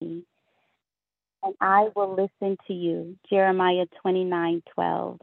and I will listen to you. Jeremiah 29 12.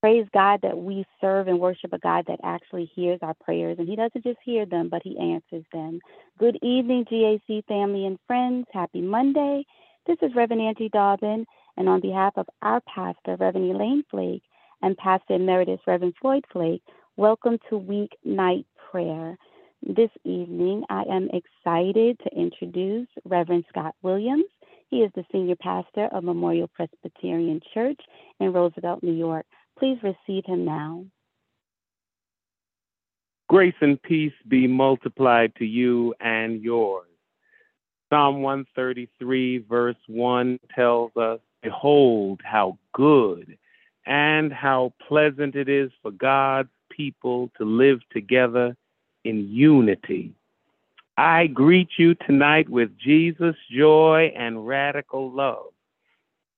Praise God that we serve and worship a God that actually hears our prayers. And He doesn't just hear them, but He answers them. Good evening, GAC family and friends. Happy Monday. This is Reverend Angie Daubon. And on behalf of our pastor, Reverend Elaine Flake, and Pastor Emeritus Reverend Floyd Flake, welcome to weeknight prayer. This evening, I am excited to introduce Reverend Scott Williams. He is the senior pastor of Memorial Presbyterian Church in Roosevelt, New York. Please receive him now. Grace and peace be multiplied to you and yours. Psalm 133, verse 1 tells us, Behold, how good and how pleasant it is for God's people to live together in unity. I greet you tonight with Jesus' joy and radical love.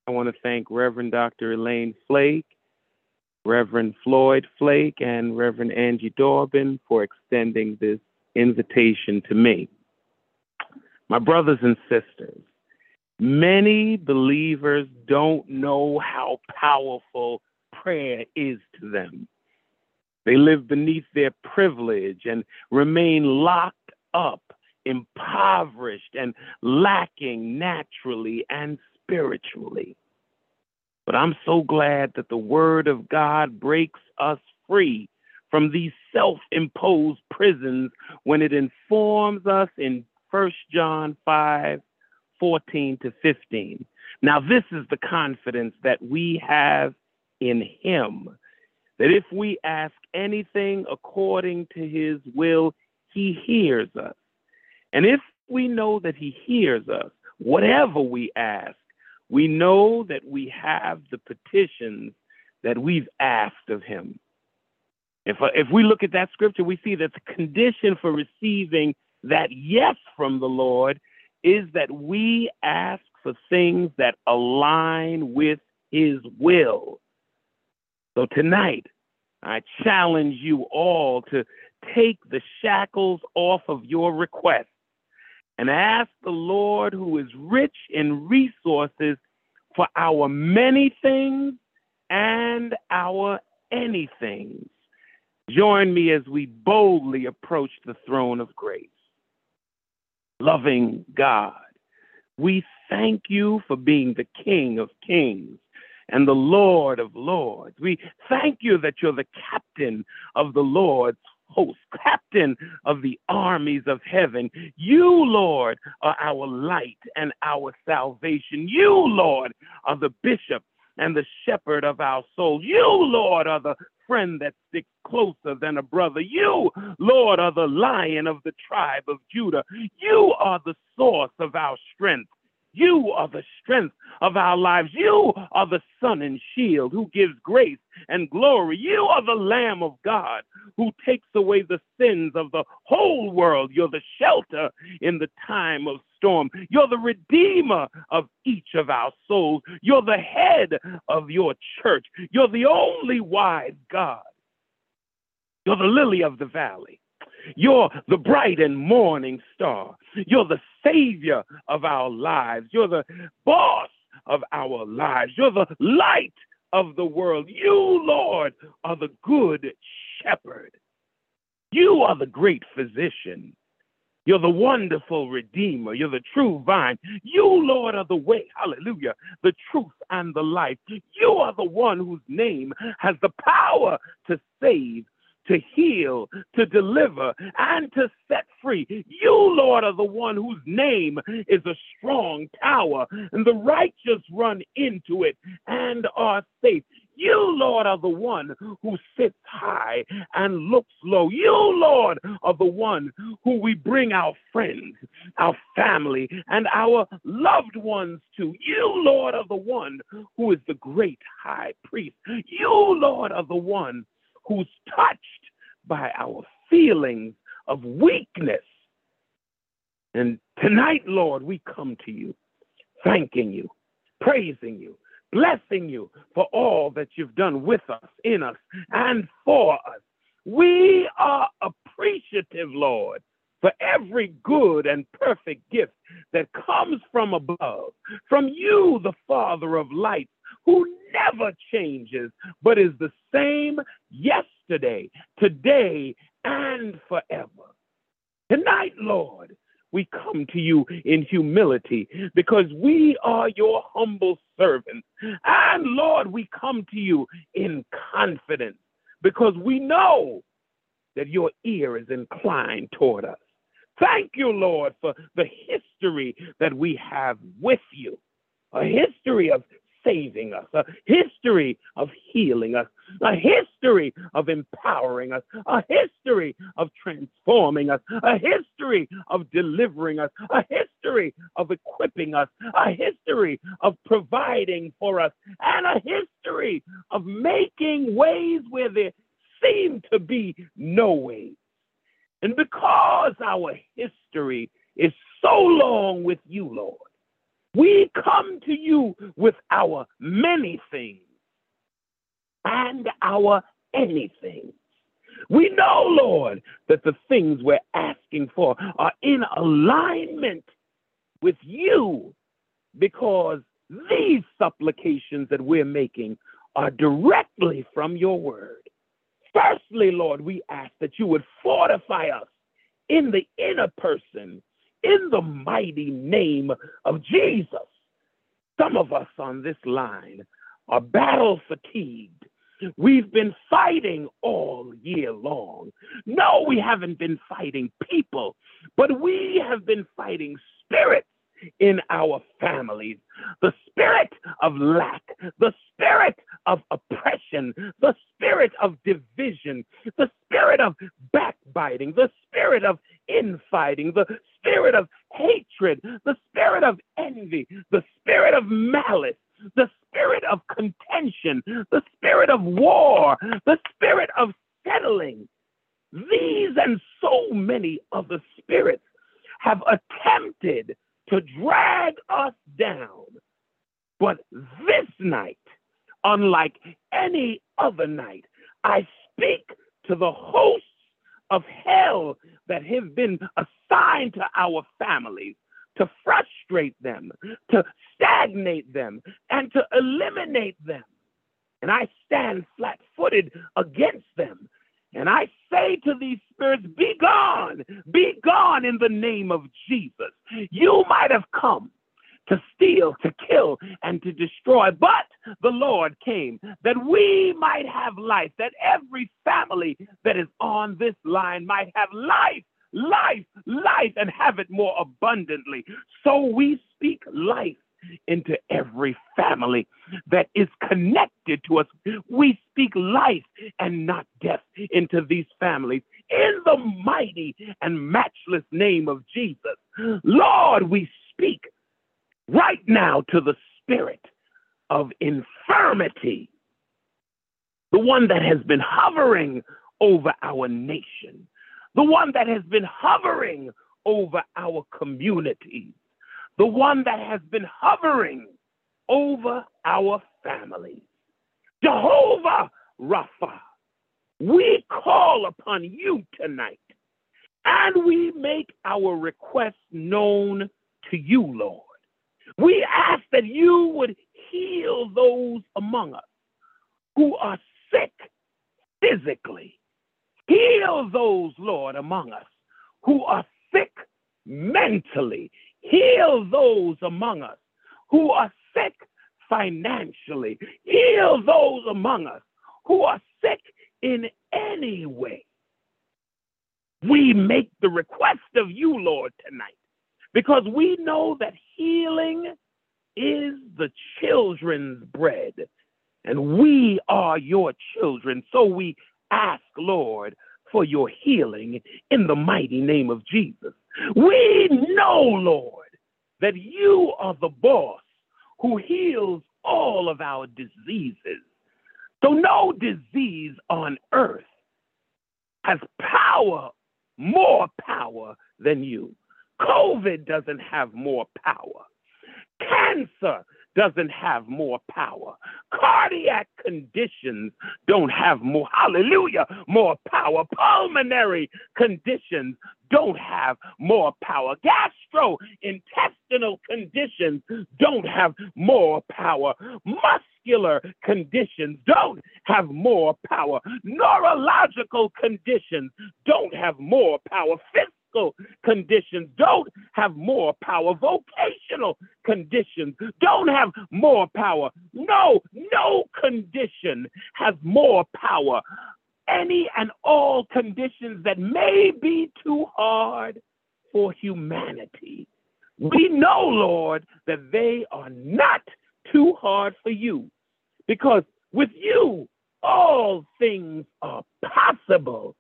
I want to thank Reverend Dr. Elaine Flake, Reverend Floyd Flake, and Reverend Angie Daubon for extending this invitation to me. My brothers and sisters, many believers don't know how powerful prayer is to them. They live beneath their privilege and remain locked up, impoverished, and lacking naturally and spiritually. But I'm so glad that the Word of God breaks us free from these self imposed prisons when it informs us in 1 John 5 14 to 15. Now, this is the confidence that we have in Him that if we ask anything according to his will, he hears us. And if we know that he hears us, whatever we ask, we know that we have the petitions that we've asked of him. If, uh, if we look at that scripture, we see that the condition for receiving that yes from the Lord is that we ask for things that align with his will. So tonight, I challenge you all to take the shackles off of your request and ask the Lord, who is rich in resources, for our many things and our anythings. Join me as we boldly approach the throne of grace. Loving God, we thank you for being the King of kings and the Lord of Lords. We thank you that you're the captain of the Lord's host, captain of the armies of heaven. You, Lord, are our light and our salvation. You, Lord, are the bishop and the shepherd of our soul. You, Lord, are the friend that sticks closer than a brother. You, Lord, are the lion of the tribe of Judah. You are the source of our strength. You are the strength of our lives. You are the sun and shield who gives grace and glory. You are the Lamb of God who takes away the sins of the whole world. You're the shelter in the time of storm. You're the redeemer of each of our souls. You're the head of your church. You're the only wise God. You're the lily of the valley. You're the bright and morning star. You're the savior of our lives. You're the boss of our lives. You're the light of the world. You, Lord, are the good shepherd. You are the great physician. You're the wonderful redeemer. You're the true vine. You, Lord, are the way, hallelujah, the truth and the life. You are the one whose name has the power to save to heal, to deliver, and to set free. You, Lord, are the one whose name is a strong tower, and the righteous run into it and are safe. You, Lord, are the one who sits high and looks low. You, Lord, are the one who we bring our friends, our family, and our loved ones to. You, Lord, are the one who is the great high priest. You, Lord, are the one who's touched by our feelings of weakness. And tonight, Lord, we come to you, thanking you, praising you, blessing you for all that you've done with us, in us, and for us. We are appreciative, Lord, for every good and perfect gift that comes from above, from you, the Father of light, who never changes, but is the same yesterday, today, and forever. Tonight, Lord, we come to you in humility because we are your humble servants. And Lord, we come to you in confidence because we know that your ear is inclined toward us. Thank you, Lord, for the history that we have with you, a history of saving us, a history of healing us, a history of empowering us, a history of transforming us, a history of delivering us, a history of equipping us, a history of providing for us, and a history of making ways where there seem to be no ways. And because our history is so long with you, Lord, we come to you with our many things and our anything. We know, Lord, that the things we're asking for are in alignment with you because these supplications that we're making are directly from your word. Firstly, Lord, we ask that you would fortify us in the inner person in the mighty name of Jesus. Some of us on this line are battle fatigued. We've been fighting all year long. No, we haven't been fighting people, but we have been fighting spirits in our families. The spirit of lack, the spirit of oppression, the spirit of division, the spirit of backbiting, the spirit of infighting, the spirit of hatred, the spirit of envy, the spirit of malice, the spirit of contention, the spirit of war, the spirit of settling. These and so many other spirits have attempted to drag us down. But this night, unlike any other night, I speak to the hosts of hell that have been to our families to frustrate them, to stagnate them, and to eliminate them. And I stand flat footed against them and I say to these spirits, be gone, be gone in the name of Jesus. You might have come to steal, to kill, and to destroy, but the Lord came that we might have life, that every family that is on this line might have life, life, life, and have it more abundantly. So we speak life into every family that is connected to us. We speak life and not death into these families in the mighty and matchless name of Jesus. Lord, we speak right now to the spirit of infirmity, the one that has been hovering over our nation, the one that has been hovering over our communities the one that has been hovering over our families. Jehovah Rapha, we call upon you tonight and we make our request known to you, Lord. We ask that you would heal those among us who are sick physically. Heal those, Lord, among us who are sick mentally. Heal those among us who are sick financially. Heal those among us who are sick in any way. We make the request of you, Lord, tonight because we know that healing is the children's bread and we are your children. So we ask, Lord, for your healing in the mighty name of Jesus. We know, Lord, that you are the boss who heals all of our diseases. So no disease on earth has power, more power than you. COVID doesn't have more power. Cancer doesn't have more power. Cardiac conditions don't have more, hallelujah, more power. Pulmonary conditions don't have more power. Gastrointestinal conditions don't have more power. Muscular conditions don't have more power. Neurological conditions don't have more power. Physical conditions don't have more power. Vocational conditions don't have more power. No, no condition has more power any and all conditions that may be too hard for humanity. We know, Lord, that they are not too hard for you because with you, all things are possible.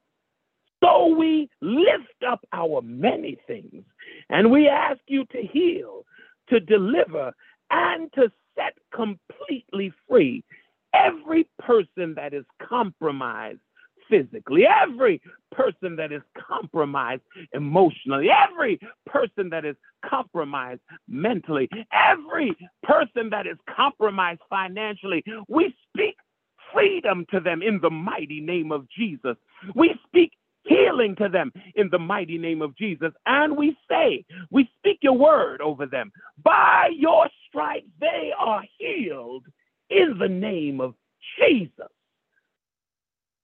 So we lift up our many things and we ask you to heal, to deliver, and to set completely free every person that is compromised physically, every person that is compromised emotionally, every person that is compromised mentally, every person that is compromised financially, we speak freedom to them in the mighty name of Jesus. We speak healing to them in the mighty name of Jesus. And we say, we speak your word over them. By your stripes, they are healed in the name of Jesus.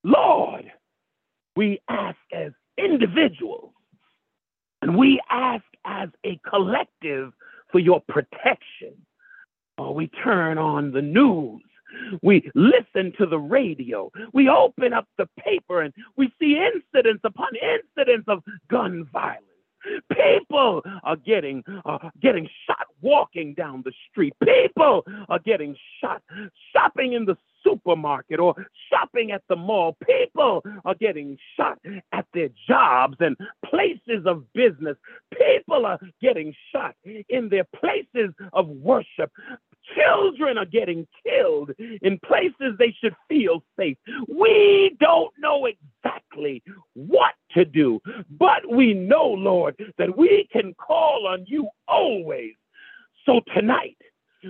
Lord, we ask as individuals and we ask as a collective for your protection. We turn on the news, we listen to the radio, we open up the paper, and we see incidents upon incidents of gun violence. People are getting uh, getting shot walking down the street. People are getting shot shopping in the supermarket or shopping at the mall. People are getting shot at their jobs and places of business. People are getting shot in their places of worship. Children are getting killed in places they should feel safe. We don't know exactly what to do, but we know, Lord, that we can call on you always. So tonight,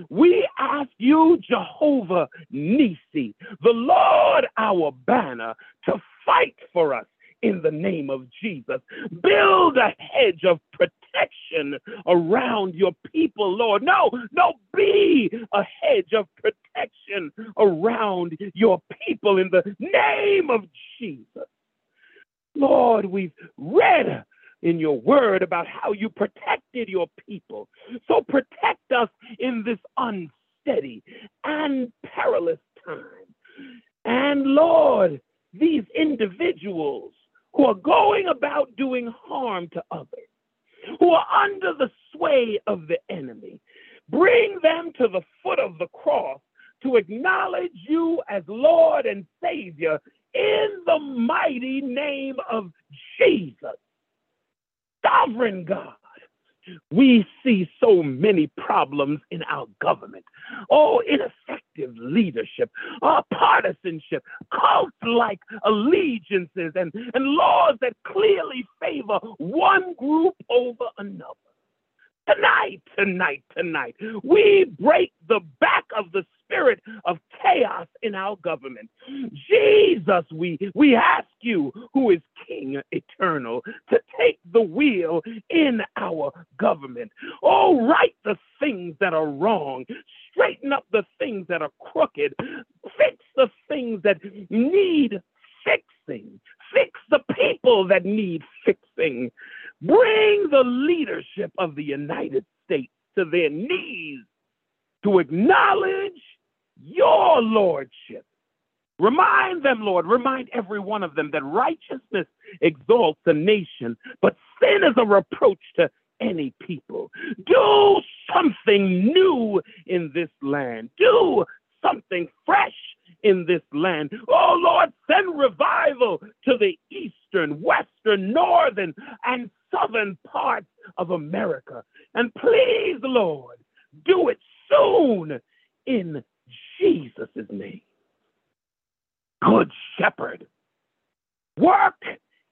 we ask you, Jehovah Nisi, the Lord our banner, to fight for us in the name of Jesus. Build a hedge of protection around your people, Lord. No, no, be a hedge of protection around your people in the name of Jesus. Lord, we've read in your word about how you protected your people. So protect us in this unsteady and perilous time. And Lord, these individuals who are going about doing harm to others, who are under the sway of the enemy, bring them to the foot of the cross to acknowledge you as Lord and Savior in the mighty name of Jesus sovereign God. We see so many problems in our government. Oh, ineffective leadership, oh, partisanship, cult like allegiances, and, and laws that clearly favor one group over another. Tonight, tonight, tonight, we break the back of the spirit of chaos in our government. Jesus, we, we ask you, who is King eternal, to take the wheel in our government. Oh, right the things that are wrong, straighten up the things that are crooked, fix the things that need fixing, fix the people that need fixing. Bring the leadership of the United States to their knees to acknowledge your lordship. Remind them, Lord, remind every one of them that righteousness exalts a nation, but sin is a reproach to any people. Do something new in this land. Do something fresh in this land. Oh Lord, send revival to the eastern, western, northern, and southern parts of America. And please, Lord, do it soon in Jesus' name. Good shepherd, work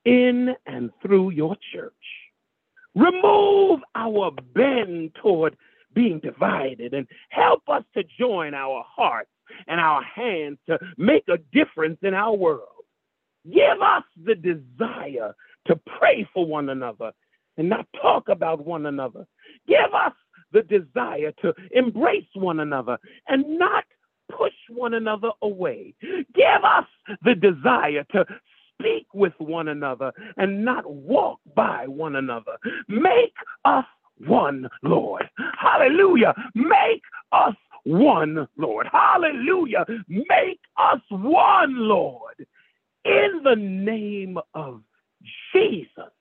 in and through your church. Remove our bend toward being divided and help us to join our hearts and our hands to make a difference in our world. Give us the desire to pray for one another and not talk about one another. Give us the desire to embrace one another and not push one another away. Give us the desire to speak with one another and not walk by one another. Make us one, Lord. Hallelujah. Make us one, Lord. Hallelujah. Make us one, Lord. In the name of Jesus.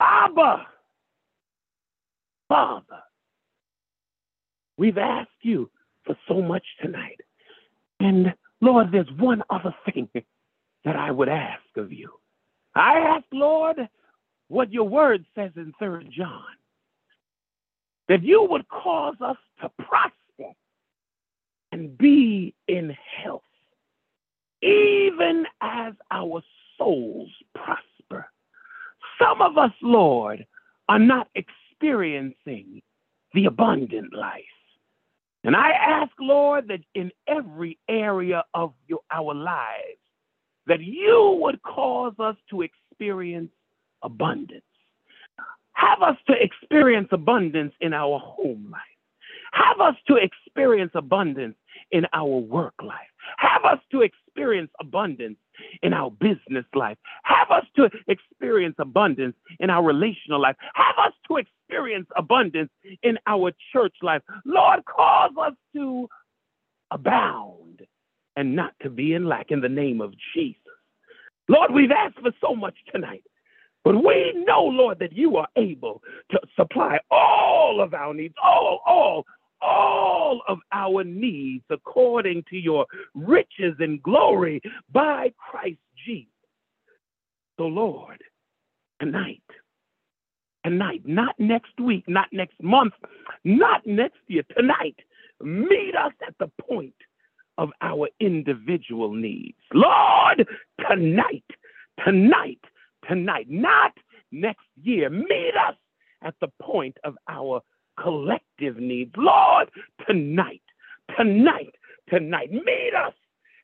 Abba, Father, we've asked you for so much tonight. And Lord, there's one other thing that I would ask of you. I ask, Lord, what your word says in Third John, that you would cause us to prosper and be in health, even as our souls prosper. Some of us, Lord, are not experiencing the abundant life. And I ask, Lord, that in every area of your, our lives, that you would cause us to experience abundance. Have us to experience abundance in our home life. Have us to experience abundance in our work life. Have us to experience abundance in our business life. Have us to experience abundance in our relational life. Have us to experience abundance in our church life. Lord, cause us to abound and not to be in lack in the name of Jesus. Lord, we've asked for so much tonight. But we know, Lord, that you are able to supply all of our needs, all, all, all of our needs according to your riches and glory by Christ Jesus. So, Lord, tonight, tonight, not next week, not next month, not next year, tonight, meet us at the point of our individual needs. Lord, tonight, tonight, tonight, not next year. Meet us at the point of our collective needs. Lord, tonight, tonight, tonight, meet us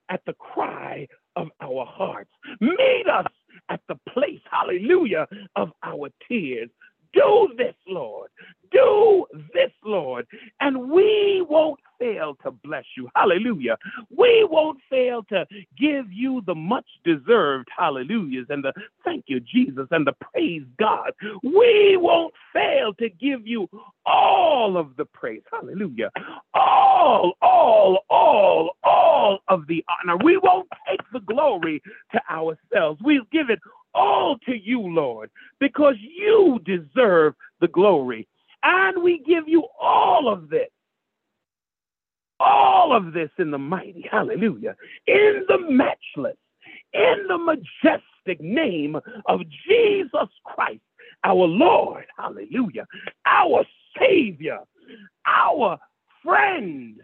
at the cry of our hearts. Meet us at the place, hallelujah, of our tears. Do this, Lord. Do this, Lord. And we won't fail to bless you. Hallelujah. We won't fail to give you the much deserved hallelujahs and the thank you, Jesus, and the praise God. We won't fail to give you all of the praise. Hallelujah. All, all, all, all of the honor. We won't take the glory to ourselves. We'll give it all to you, Lord, because you deserve the glory. And we give you all of this. All of this in the mighty, hallelujah, in the matchless, in the majestic name of Jesus Christ, our Lord, hallelujah, our Savior, our friend,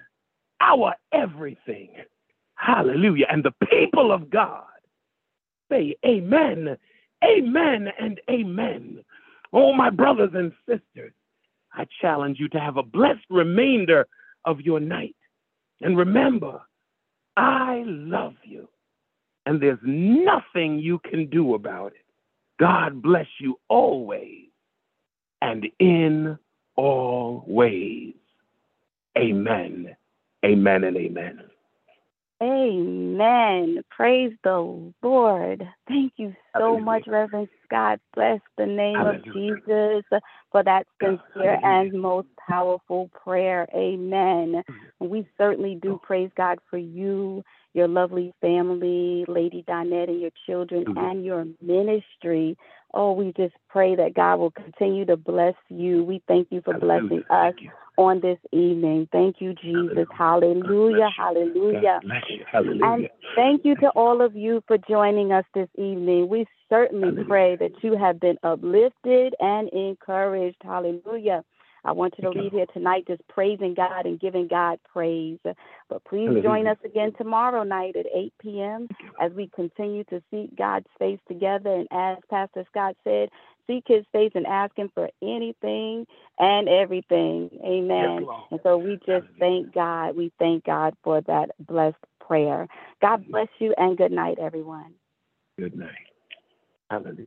our everything, hallelujah. And the people of God say, Amen, Amen, and Amen. Oh, my brothers and sisters, I challenge you to have a blessed remainder of your night. And remember, I love you, and there's nothing you can do about it. God bless you always and in all ways. Amen. Amen and amen. Amen. Praise the Lord. Thank you so Hallelujah. much, Reverend Scott. Bless the name of Jesus for that sincere hallelujah. and most powerful prayer. Amen. We certainly do oh. praise God for you, your lovely family, Lady Donette, and your children, Hallelujah. and your ministry. Oh, we just pray that God will continue to bless you. We thank you for blessing us. On this evening. Thank you, Jesus. Hallelujah. Hallelujah. You. Hallelujah. And thank you to all of you for joining us this evening. We certainly Hallelujah. pray that you have been uplifted and encouraged. Hallelujah. I want you to leave here tonight just praising God and giving God praise. But please Hallelujah. join us again tomorrow night at 8 p.m. as we continue to seek God's face together. And as Pastor Scott said, seek his face and ask him for anything and everything. Amen. And so we just thank God. We thank God for that blessed prayer. God bless you and good night, everyone. Good night. Hallelujah.